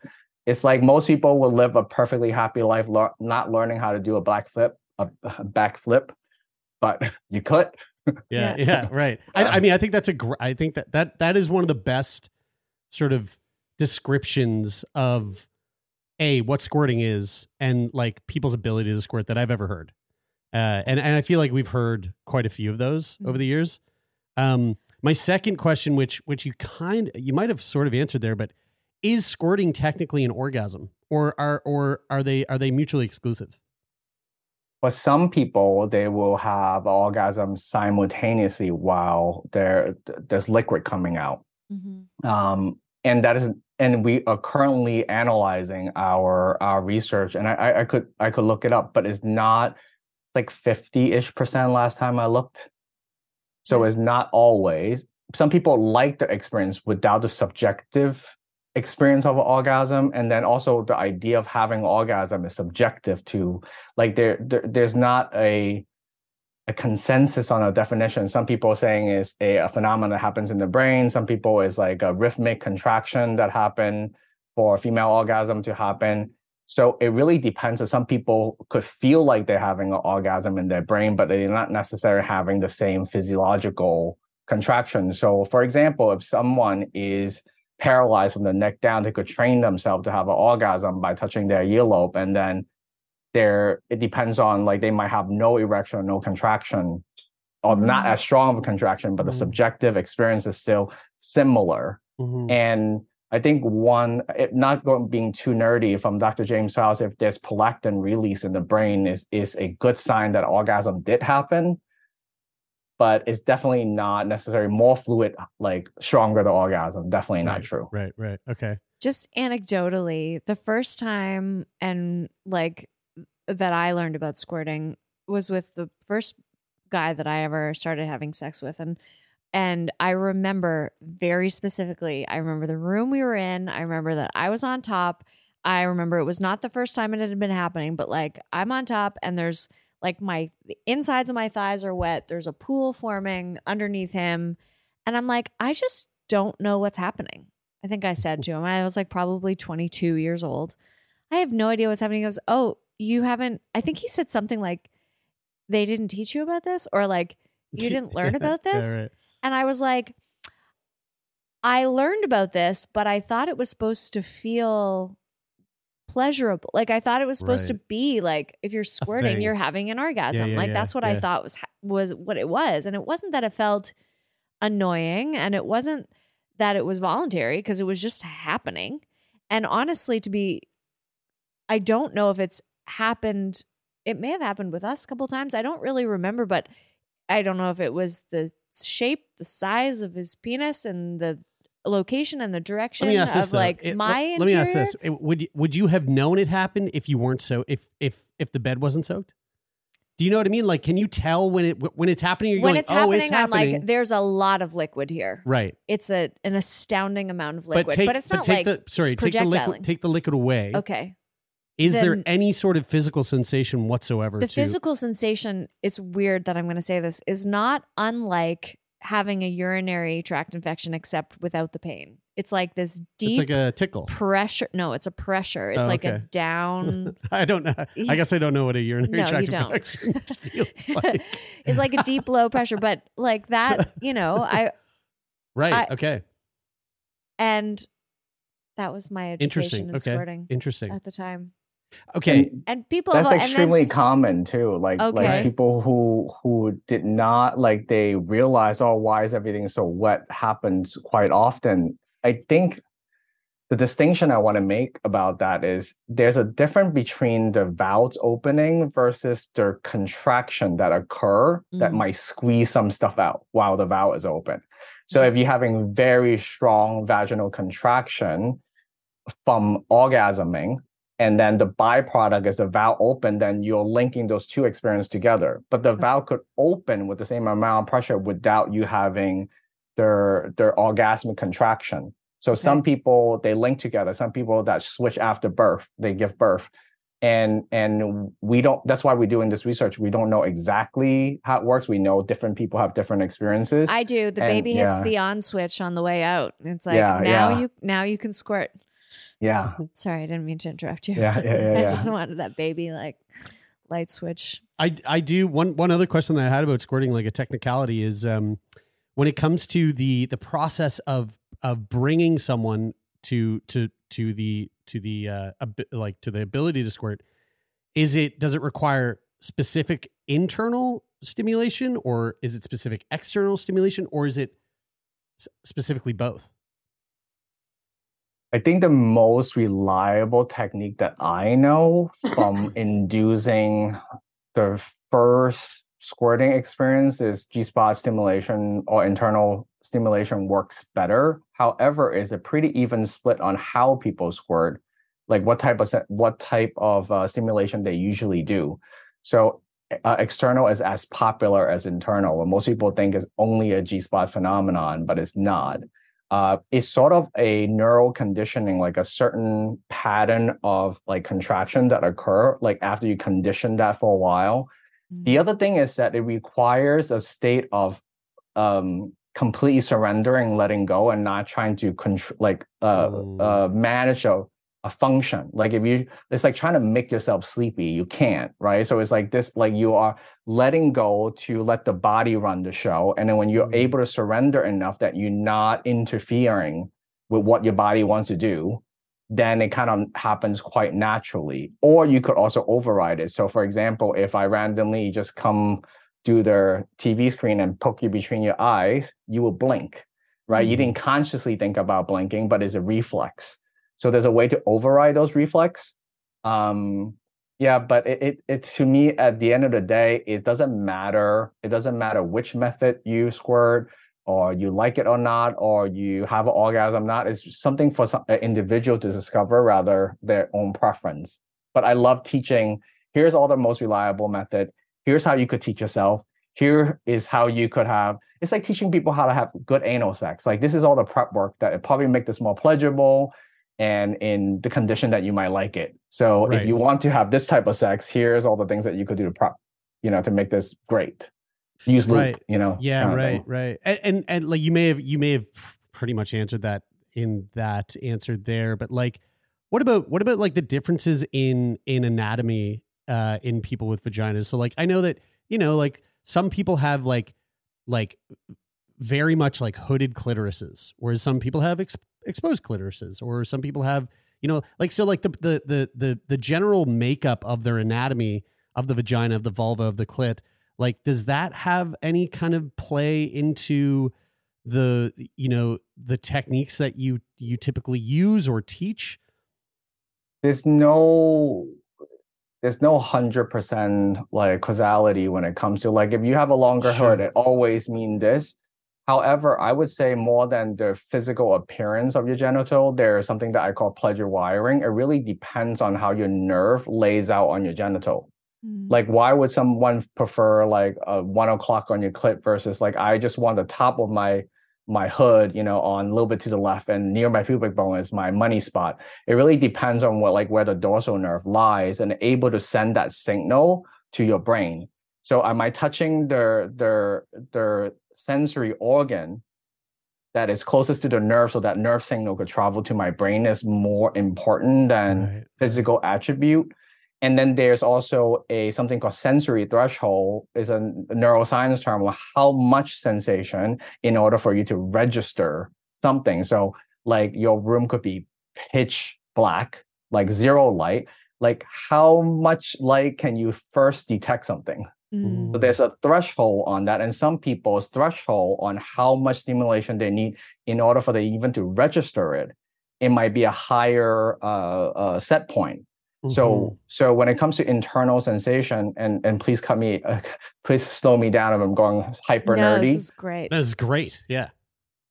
It's like most people will live a perfectly happy life, not learning how to do a back flip, a, [laughs] a back flip, but [laughs] you could. Yeah, Yeah. yeah, right. I, I mean, I think that's a. Gr- I think that that that is one of the best sort of descriptions of a what squirting is and like people's ability to squirt that I've ever heard. Uh, and and I feel like we've heard quite a few of those over the years. Um, my second question, which which you kind you might have sort of answered there, but is squirting technically an orgasm, or are or are they are they mutually exclusive? For some people, they will have orgasm simultaneously while there there's liquid coming out. Mhm. um, and that is and we are currently analyzing our our research and I, I i could i could look it up but it's not it's like 50-ish percent last time i looked so it's not always some people like the experience without the subjective experience of an orgasm and then also the idea of having orgasm is subjective too like there, there there's not a a consensus on a definition. Some people are saying is a, a phenomenon that happens in the brain. Some people is like a rhythmic contraction that happen for female orgasm to happen. So it really depends. Some people could feel like they're having an orgasm in their brain, but they're not necessarily having the same physiological contraction. So, for example, if someone is paralyzed from the neck down, they could train themselves to have an orgasm by touching their earlobe, and then there it depends on like they might have no erection or no contraction or not as strong of a contraction but the Mhm. subjective experience is still similar Mhm. and i think one it, not going being too nerdy from dr james Pfaus if there's prolactin release in the brain is is a good sign that orgasm did happen but it's definitely not necessarily more fluid like stronger the orgasm definitely not Right, true Right, right. Okay. just anecdotally, the first time and like that I learned about squirting was with the first guy that I ever started having sex with and and I remember very specifically, I remember the room we were in, I remember that I was on top. I remember it was not the first time it had been happening, but like I'm on top and there's like my the insides of my thighs are wet. There's a pool forming underneath him. And I'm like, I just don't know what's happening. I think I said to him, I was like probably 22 years old. I have no idea what's happening. He goes, Oh, you haven't, I think he said something like, they didn't teach you about this or like, you [laughs] didn't learn about yeah, this. right. And I was like, I learned about this, but I thought it was supposed to feel pleasurable. Like I thought it was supposed to be like if you're squirting, you're having an orgasm. yeah, like yeah, that's what yeah. I thought was was what it was, and it wasn't that it felt annoying, and it wasn't that it was voluntary because it was just happening. And honestly, to be, I don't know if it's happened. It may have happened with us a couple times. I don't really remember, but I don't know if it was the shape, the size of his penis, and the location and the direction Let me ask of this though. like It- my. let, let me ask this: It- Would you, would you have known it happened if you weren't so if if if the bed wasn't soaked? Do you know what I mean? Like, can you tell when it when it's happening? You're when going, it's oh, happening, it's I'm happening. like, there's a lot of liquid here. right. It's a an astounding amount of liquid, but take, it's but not take like the sorry, take the liquid, take the liquid away. okay. Is there Then- any sort of physical sensation whatsoever? The to, physical sensation, it's weird that I'm going to say this, is not unlike having a urinary tract infection, except without the pain. It's like this deep It's like a tickle. pressure. No, it's a pressure. It's Oh, like a okay. [laughs] down. I don't know. I guess I don't know what a urinary No, you tract don't. infection [laughs] feels like. it's like a deep low pressure, but like that, [laughs] you know, I Right. I- okay. and that was my education Interesting. in Okay. squirting Interesting. at the time. Okay. And people that's and extremely that's- common too like Okay. like people who who did not like they realize oh why is everything so wet happens quite often i think the distinction i want to make about that is there's a difference between the valves opening versus the contraction that occur that Mm. might squeeze some stuff out while the valve is open so if you're having very strong vaginal contraction from orgasming and then the byproduct is the valve open, then you're linking those two experiences together. But the valve could open with the same amount of pressure without you having their their orgasmic contraction. So some people they link together. Some people that switch after birth, they give birth. And and we don't that's why we're doing this research. We don't know exactly how it works. We know different people have different experiences. I do. The And, baby hits yeah. the on switch on the way out. It's like Yeah, now yeah. you now you can squirt. Yeah. [laughs] Sorry, I didn't mean to interrupt you. Yeah, yeah, yeah, [laughs] I yeah. just wanted that baby like light switch. I I do one one other question that I had about squirting, like a technicality, is um, when it comes to the the process of of bringing someone to to to the to the uh, abi- like to the ability to squirt, is it does it require specific internal stimulation or is it specific external stimulation or is it s- specifically both? I think the most reliable technique that I know from [laughs] inducing the first squirting experience is G spot stimulation or internal stimulation works better. However, is a pretty even split on how people squirt, like what type of what type of uh, stimulation they usually do. So uh, external is as popular as internal. What most people think is only a G spot phenomenon, but it's not uh, is sort of a neural conditioning, like a certain pattern of like contraction that occur, like after you condition that for a while. The other thing is that it requires a state of um, completely surrendering, letting go, and not trying to control, like uh, uh, manage a, a function. Like if you, it's like trying to make yourself sleepy. You can't, right? So it's like this, like you are letting go to let the body run the show, and then when you're mm-hmm. able to surrender enough that you're not interfering with what your body wants to do, then it kind of happens quite naturally. Or you could also override it. So, for example, if I randomly just come do the TV screen and poke you between your eyes, you will blink, right? You mm-hmm. didn't consciously think about blinking, but it's a reflex. So there's a way to override those reflex. Um, yeah, but it, it it to me at the end of the day, it doesn't matter. It doesn't matter which method you squirt, or you like it or not, or you have an orgasm or not. It's something for some, an individual to discover rather their own preference. But I love teaching. Here's all the most reliable method. Here's how you could teach yourself. Here is how you could have. It's like teaching people how to have good anal sex. Like this is all the prep work that it probably make this more pleasurable and in the condition that you might like it. So Right. if you want to have this type of sex, here's all the things that you could do to prop, you know, to make this great. Use right you know. yeah right right and, and and like you may have you may have pretty much answered that in that answer there but like what about what about like the differences in in anatomy uh in people with vaginas so like i know that you know like some people have like like very much like hooded clitorises whereas some people have ex- exposed clitorises or some people have You know, like so, like the the the the the general makeup of their anatomy of the vagina, of the vulva, of the clit. Like, does that have any kind of play into the you know the techniques that you you typically use or teach? There's no there's no hundred percent like causality when it comes to like if you have a longer Sure. hood, it always mean this. However, I would say more than the physical appearance of your genital, there's something that I call pleasure wiring. It really depends on how your nerve lays out on your genital. Mm. Like, why would someone prefer like a one o'clock on your clit versus like I just want the top of my my hood, you know, on a little bit to the left and near my pubic bone is my money spot. It really depends on what like where the dorsal nerve lies and able to send that signal to your brain. So am I touching their their their sensory organ that is closest to the nerve so that nerve signal could travel to my brain is more important than physical attribute. And then there's also a something called sensory threshold is a neuroscience term of how much sensation in order for you to register something. So like your room could be pitch black, like zero light. Like how much light can you first detect something? Mm. So there's a threshold on that, and some people's threshold on how much stimulation they need in order for they even to register it, it might be a higher uh, uh, set point. So so when it comes to internal sensation, and and please cut me, uh, [laughs] please slow me down if I'm going hyper no, nerdy this is great. That is great. Yeah.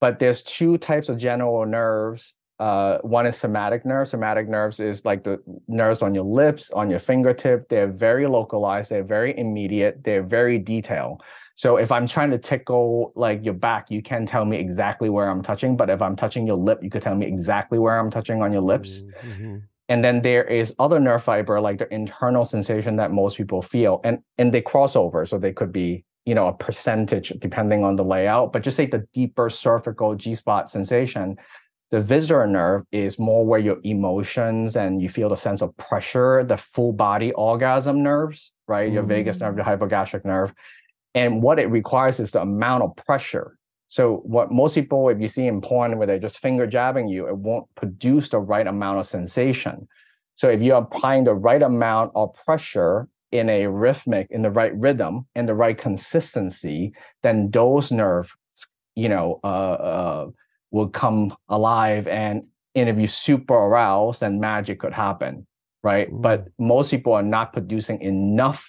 but there's two types of general nerves. Uh, one is somatic nerves. Somatic nerves is like the nerves on your lips, on your fingertip. They're very localized. They're very immediate. They're very detailed. So if I'm trying to tickle like your back, you can tell me exactly where I'm touching. But if I'm touching your lip, you could tell me exactly where I'm touching on your lips. Mhm. And then there is other nerve fiber, like the internal sensation that most people feel, and and they cross over, so they could be, you know, a percentage depending on the layout. But just say the deeper cervical G spot sensation, the visceral nerve is more where your emotions and you feel the sense of pressure, the full body orgasm nerves, right? Your vagus nerve, the hypogastric nerve, and what it requires is the amount of pressure. So what most people, if you see in porn where they're just finger jabbing you, it won't produce the right amount of sensation. So if you're applying the right amount of pressure in a rhythmic, in the right rhythm, and the right consistency, then those nerves, you know, uh, uh, will come alive. And, and if you super aroused, then magic could happen, right? But mm. most people are not producing enough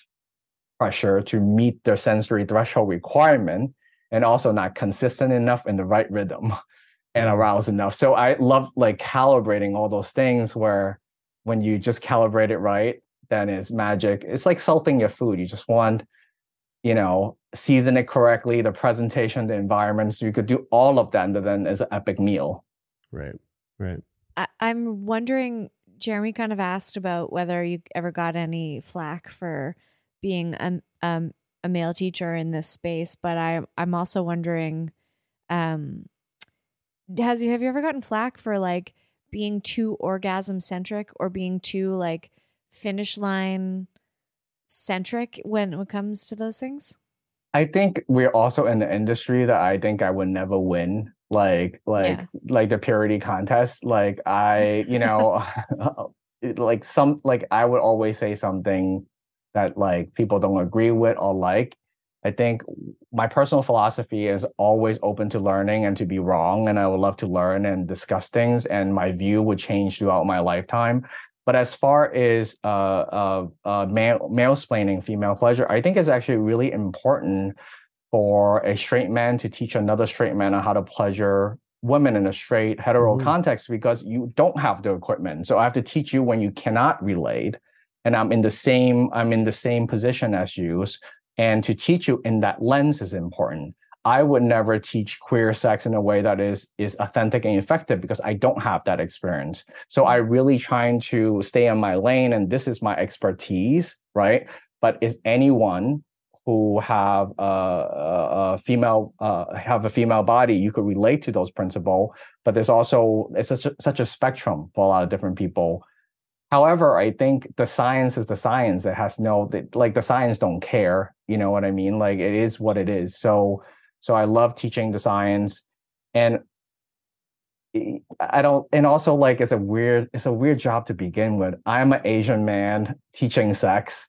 pressure to meet their sensory threshold requirement and also not consistent enough in the right rhythm [laughs] and mm. aroused enough. So I love like calibrating all those things where when you just calibrate it right, then it's magic. It's like salting your food. You just want, you know, season it correctly, the presentation, the environment. So you could do all of that and then it's an epic meal. Right. Right. I, I'm wondering, Jeremy kind of asked about whether you ever got any flack for being a, um, a male teacher in this space, but I, I'm also wondering, um, has you have you ever gotten flack for like being too orgasm centric or being too like finish line centric when it comes to those things? I think we're also in the industry that I think I would never win. Like, like, Yeah. like the purity contest. Like I, you know, [laughs] [laughs] like some, like I would always say something that like people don't agree with or like. I think my personal philosophy is always open to learning and to be wrong, and I would love to learn and discuss things, and my view would change throughout my lifetime. But as far as uh, uh, uh, male male splaining female pleasure, I think it's actually really important for a straight man to teach another straight man on how to pleasure women in a straight hetero Mhm. context because you don't have the equipment. So I have to teach you when you cannot relate, and I'm in the same I'm in the same position as you, and to teach you in that lens is important. I would never teach queer sex in a way that is is authentic and effective because I don't have that experience. So I really trying to stay in my lane, and this is my expertise, right? But is anyone who have a, a, female uh, have a female body, you could relate to those principles. But there's also it's such a, such a spectrum for a lot of different people. However, I think the science is the science. It has no like the science don't care. You know what I mean? Like it is what it is. So so I love teaching the science, and I don't, and also like it's a weird, it's a weird job to begin with. I'm an Asian man teaching sex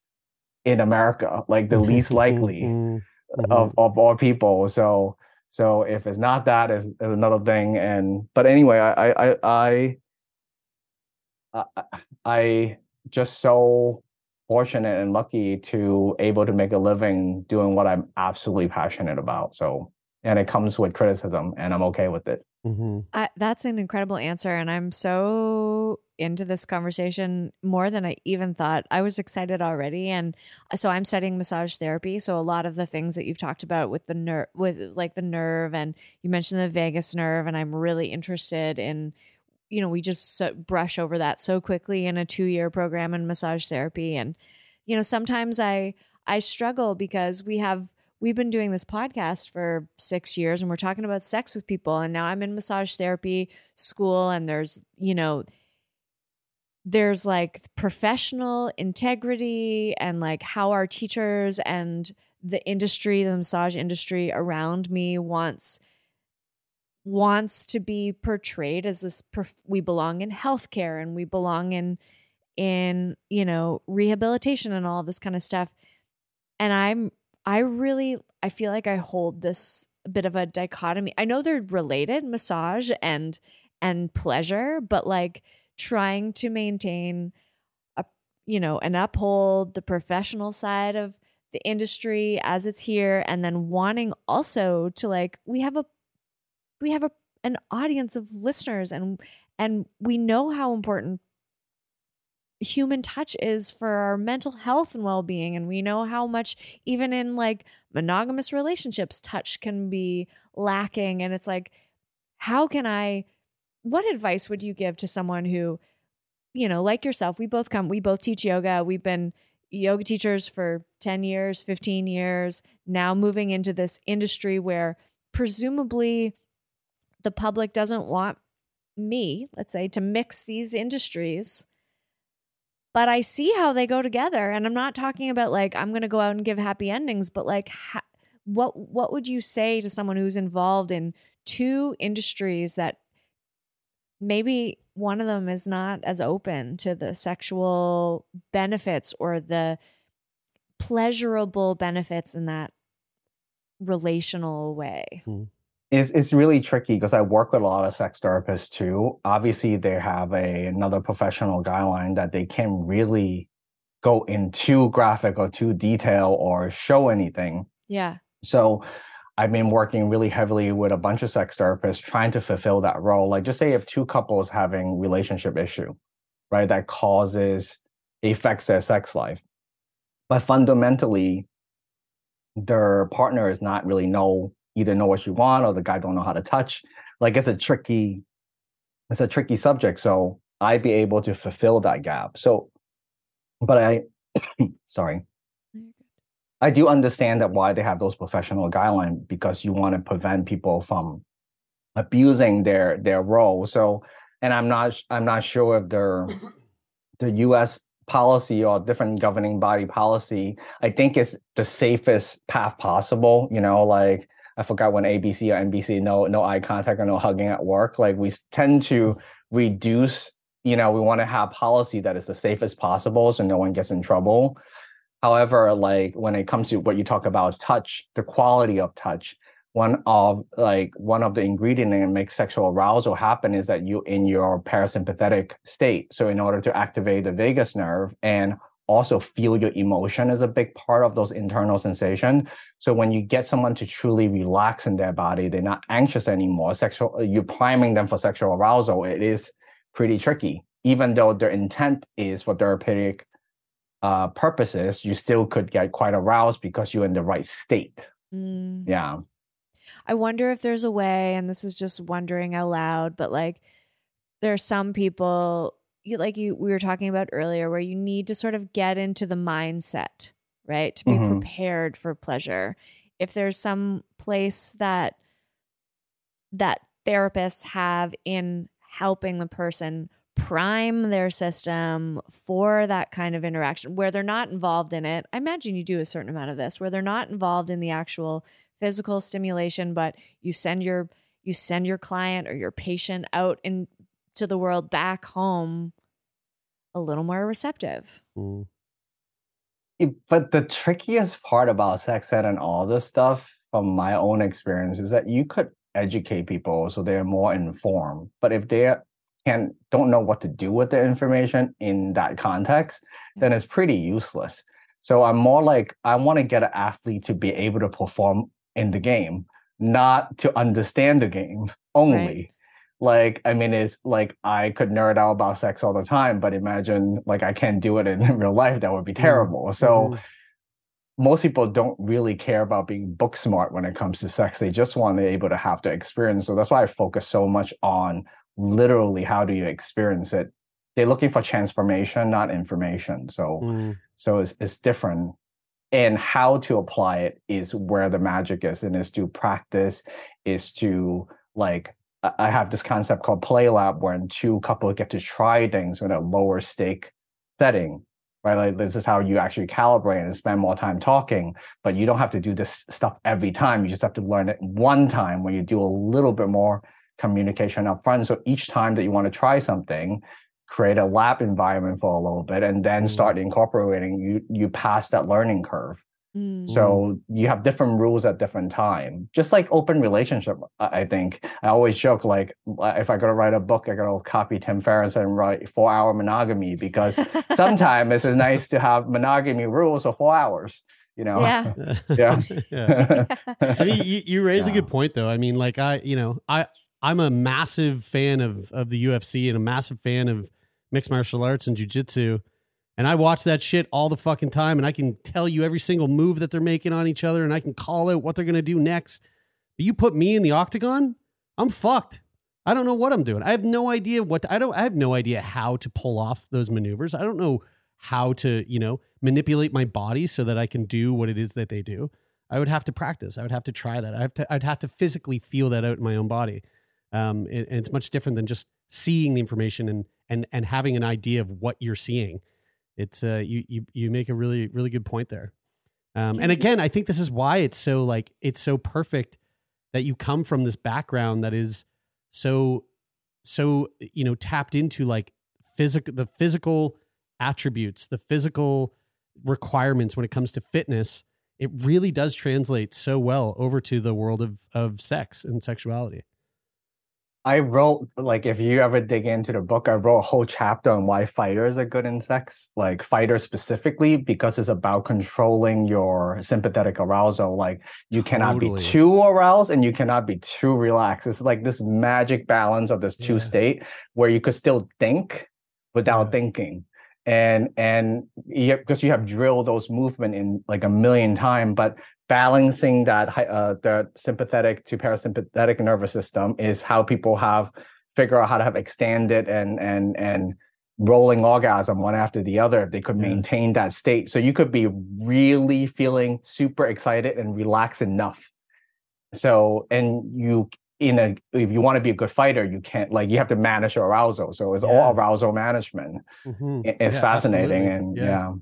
in America, like the least likely Mm-hmm. of of all people. So so if it's not that, is another thing. And but anyway, I I I I, I, I just so fortunate and lucky to able to make a living doing what I'm absolutely passionate about. So and it comes with criticism, and I'm okay with it. Mm-hmm. I, that's an incredible answer. And I'm so into this conversation more than I even thought. I was excited already. And so I'm studying massage therapy. So a lot of the things that you've talked about with the nerve, with like the nerve, and you mentioned the vagus nerve, and I'm really interested in, you know, we just so, brush over that so quickly in a two year program in massage therapy. And, you know, sometimes I, I struggle because we have we've been doing this podcast for six years and we're talking about sex with people and now i'm in massage therapy school and there's you know there's like professional integrity and like how our teachers and the industry the massage industry around me wants wants to be portrayed as this prof- we belong in healthcare and we belong in in you know rehabilitation and all this kind of stuff and i'm I really I feel like I hold this bit of a dichotomy. I know they're related, massage and and pleasure, but like trying to maintain a you know, and uphold the professional side of the industry as it's here and then wanting also to like we have a we have a an audience of listeners and and we know how important human touch is for our mental health and well-being. And we know how much even in like monogamous relationships touch can be lacking. And it's like how can i what advice would you give to someone who you know like yourself we both come we both teach yoga. We've been yoga teachers for 10 years 15 years now moving into this industry where presumably the public doesn't want me let's say to mix these industries but I see how they go together. And I'm not talking about like I'm going to go out and give happy endings, but like ha- what what would you say to someone who's involved in two industries that maybe one of them is not as open to the sexual benefits or the pleasurable benefits in that relational way? Hmm. It's it's really tricky because I work with a lot of sex therapists too. Obviously, they have a another professional guideline that they can't really go into graphic or too detail or show anything. Yeah. So I've been working really heavily with a bunch of sex therapists trying to fulfill that role. Like just say if two couples having relationship issue, right, that causes affects their sex life. But fundamentally, their partner is not really know either know what you want or the guy don't know how to touch. Like it's a tricky, it's a tricky subject. So I'd be able to fulfill that gap. So, but I, [coughs] sorry, I do understand that why they have those professional guidelines because you want to prevent people from abusing their their role. So, and I'm not I'm not sure if their the U.S. policy or different governing body policy. I think is the safest path possible. You know, like I forgot when ABC or NBC no no eye contact or no hugging at work. Like we tend to reduce. You know, we want to have policy that is the safest possible, so no one gets in trouble. However, like when it comes to what you talk about touch, the quality of touch, one of like one of the ingredient that makes sexual arousal happen is that you in your parasympathetic state. So in order to activate the vagus nerve and also feel your emotion is a big part of those internal sensation. So when you get someone to truly relax in their body, they're not anxious anymore. Sexual, you're priming them for sexual arousal. It is pretty tricky, even though their intent is for therapeutic uh, purposes. You still could get quite aroused because you're in the right state. Mm. Yeah. I wonder if there's a way, and this is just wondering out loud, but like there are some people you like you we were talking about earlier where you need to sort of get into the mindset, right? To be Mhm. prepared for pleasure. If there's some place that that therapists have in helping the person prime their system for that kind of interaction where they're not involved in it. I imagine you do a certain amount of this where they're not involved in the actual physical stimulation, but you send your you send your client or your patient out into the world back home a little more receptive. Mm. But the trickiest part about sex ed and all this stuff from my own experience is that you could educate people so they're more informed. But if they can don't know what to do with the information in that context then it's pretty useless. So i'm more like i want to get an athlete to be able to perform in the game not to understand the game only like i mean it's like i could nerd out about sex all the time but imagine like i can't do it in [laughs] real life. That would be terrible. So Mhm. most people don't really care about being book smart when it comes to sex. They just want to be able to have the experience. So that's why i focus so much on literally how do you experience it. They're looking for transformation not information. So Mm. so it's, it's different. And how to apply it is where the magic is and is to practice is to like I- have this concept called play lab where two couples get to try things in a lower stake setting right? Like this is how you actually calibrate and spend more time talking but you don't have to do this stuff every time. You just have to learn it one time when you do a little bit more communication up front. So each time that you want to try something create a lab environment for a little bit and then mm-hmm. start incorporating you you pass that learning curve Mm. so you have different rules at different time just like open relationship i I think i always joke like if i gotta write a book i gotta copy tim ferriss and write four hour monogamy because [laughs] sometimes it's nice to have monogamy rules for four hours you know Yeah. [laughs] [laughs] yeah Yeah. I mean, you, you raise a good point, though. I mean, like I, you know, I I'm a massive fan of of the UFC and a massive fan of mixed martial arts and jujitsu, and I watch that shit all the fucking time, and I can tell you every single move that they're making on each other, and I can call out what they're gonna do next. But you put me in the octagon, I'm fucked. I don't know what I'm doing. I have no idea what I don't. I have no idea how to pull off those maneuvers. I don't know how to, you know, manipulate my body so that I can do what it is that they do. I would have to practice. I would have to try that. I have to, I'd have to physically feel that out in my own body. Um, and, and it's much different than just seeing the information and and and having an idea of what you're seeing. It's uh, you you you make a really really good point there. Um, and again, I think this is why it's so like it's so perfect that you come from this background that is so so you know tapped into like physical the physical attributes, the physical requirements when it comes to fitness it really does translate so well over to the world of of sex and sexuality. I wrote like if you ever dig into the book, I wrote a whole chapter on why fighters are good in sex, like fighters specifically, because it's about controlling your sympathetic arousal. Like you cannot be too aroused and you cannot be too relaxed. It's like this magic balance of this two Yeah. state where you could still think without Yeah. thinking. And and because you have drilled those movement in like a million times, but balancing that uh, the sympathetic to parasympathetic nervous system is how people have figure out how to have extended and and and rolling orgasm one after the other if they could Yeah. maintain that state so you could be really feeling super excited and relaxed enough so and you in a if you want to be a good fighter you can't like you have to manage your arousal so it's Yeah. all arousal management Mhm. It's Yeah, fascinating absolutely. and yeah.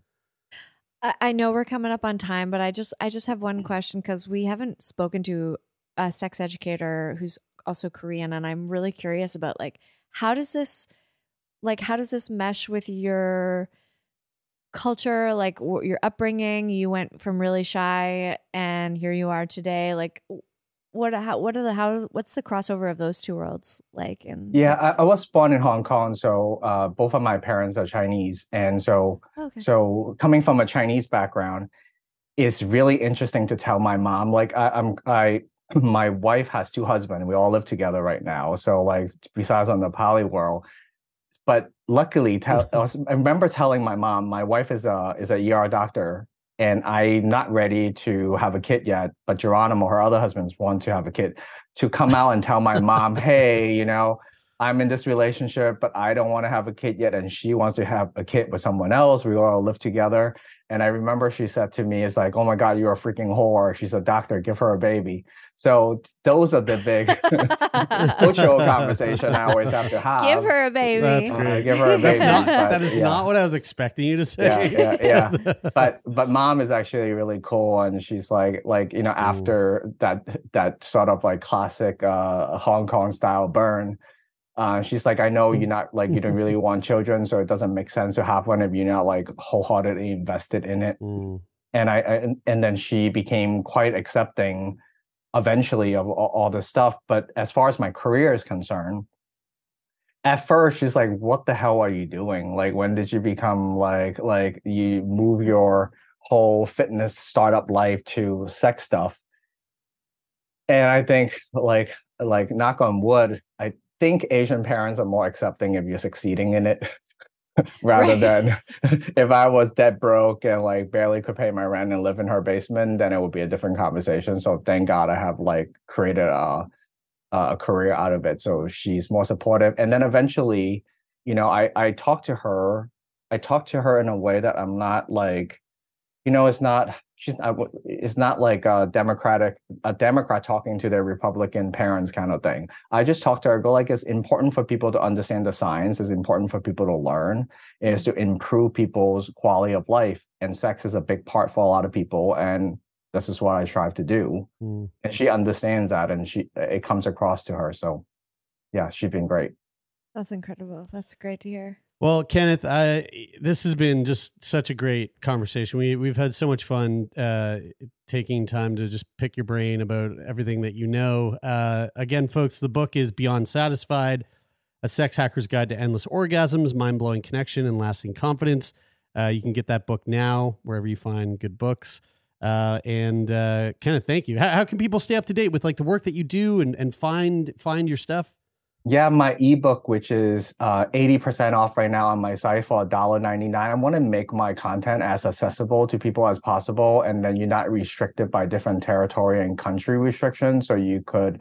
I, I know we're coming up on time, but I just I just have one question because we haven't spoken to a sex educator who's also Korean, and I'm really curious about like how does this like how does this mesh with your culture, like your upbringing? You went from really shy, and here you are today. Like, what how what are the how what's the crossover of those two worlds like? In Yeah, I. I was born in Hong Kong, so uh, both of my parents are Chinese, and so Okay. so coming from a Chinese background, it's really interesting to tell my mom. Like I, I'm, I, [clears throat] my wife has two husbands. We all live together right now. So like besides on the poly world, but luckily, tell, [laughs] I, was, I remember telling my mom, my wife is a is a ER doctor, and I'm not ready to have a kid yet. But Geronimo, her other husbands, want to have a kid. To come out and tell my mom, [laughs] hey, you know, I'm in this relationship, but I don't want to have a kid yet, and she wants to have a kid with someone else. We all live together. And I remember she said to me, "It's like, oh my god, you're a freaking whore." She's a doctor. Give her a baby. So those are the big [laughs] cultural [laughs] conversation I always have to have. Give her a baby. That's Uh, great. give her a That's baby, not, but, that is yeah. not what I was expecting you to say. yeah, yeah, yeah. [laughs] but but mom is actually really cool, and she's like like you know after that that sort of like classic uh Hong Kong style burn. Uh, she's like, I know you're not like you don't [laughs] really want children, so it doesn't make sense to have one if you're not like wholeheartedly invested in it. Mm. And I, I and, then she became quite accepting eventually of all, all this stuff. But as far as my career is concerned, at first she's like, "What the hell are you doing? Like, when did you become like like you move your whole fitness startup life to sex stuff?" And I think like like knock on wood, I think Asian parents are more accepting if you're succeeding in it. [laughs] rather than [laughs] if I was dead broke and like barely could pay my rent and live in her basement, then it would be a different conversation. So thank God I have like created a a career out of it. So she's more supportive. And then eventually, you know, I I talk to her. I talk to her in a way that I'm not like, you know, it's not she's not it's not like a democratic a democrat talking to their republican parents kind of thing i just talked to her go like it's important for people to understand the science it's important for people to learn is to improve people's quality of life and sex is a big part for a lot of people and this is what i strive to do Mm. and she understands that and she it comes across to her so yeah she's been great That's incredible. That's great to hear. Well, Kenneth, I, this has been just such a great conversation. We we've had so much fun uh, taking time to just pick your brain about everything that you know. Uh, again, folks, the book is Beyond Satisfied: A Sex Hacker's Guide to Endless Orgasms, Mind Blowing Connection, and Lasting Confidence. Uh, you can get that book now wherever you find good books. Uh, and uh, Kenneth, thank you. How, how can people stay up to date with like the work that you do and and find find your stuff? Yeah, my ebook, which is uh, 80% off right now on my site for $1.99. I want to make my content as accessible to people as possible. And then you're not restricted by different territory and country restrictions. So you could,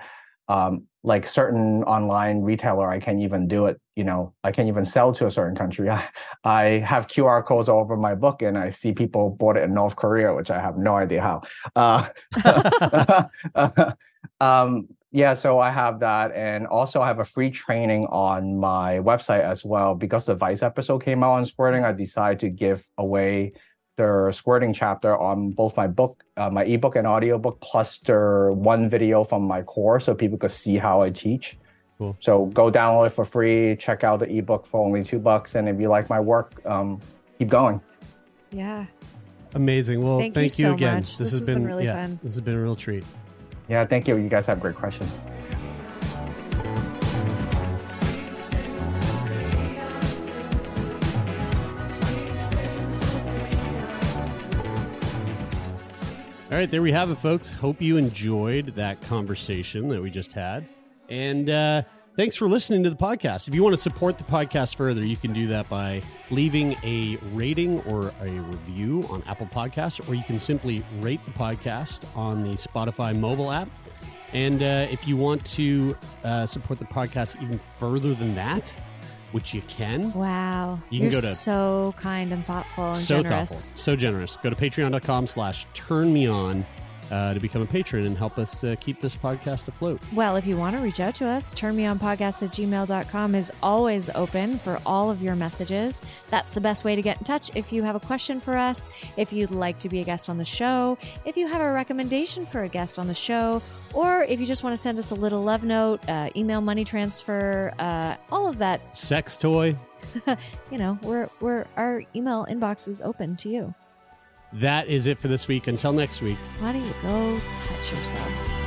um, like certain online retailer, I can't even do it. You know, I can't even sell to a certain country. [laughs] I, I have QR codes all over my book and I see people bought it in North Korea, which I have no idea how. Uh, [laughs] [laughs] um, yeah, so I have that, and also I have a free training on my website as well. Because the Vice episode came out on squirting, I decided to give away the squirting chapter on both my book, uh, my ebook and audiobook, plus the one video from my course, so people could see how I teach. Cool. So go download it for free. Check out the ebook for only two bucks, and if you like my work, um, keep going. Yeah. Amazing. Well, Thank thank, you you, so again. much. This, This has has been been, really yeah, fun. This has been a real treat. Yeah, thank you. You guys have great questions. All right, there we have it, folks. Hope you enjoyed that conversation that we just had. And uh, thanks for listening to the podcast. If you want to support the podcast further, you can do that by leaving a rating or a review on Apple Podcasts, or you can simply rate the podcast on the Spotify mobile app. And uh, if you want to uh, support the podcast even further than that, which you can, Wow. You can You're go to- so kind and thoughtful and so generous. thoughtful, so generous. Go to patreon.com slash turn me on uh, to become a patron and help us uh, keep this podcast afloat. Well, if you want to reach out to us, turnmeonpodcast at gmail.com is always open for all of your messages. That's the best way to get in touch. If you have a question for us, if you'd like to be a guest on the show, if you have a recommendation for a guest on the show, or if you just want to send us a little love note, uh, email money transfer, uh, all of that, Sex toy. [laughs] you know, we're, we're, our email inbox is open to you. That is it for this week. Until next week. Why don't you go touch yourself?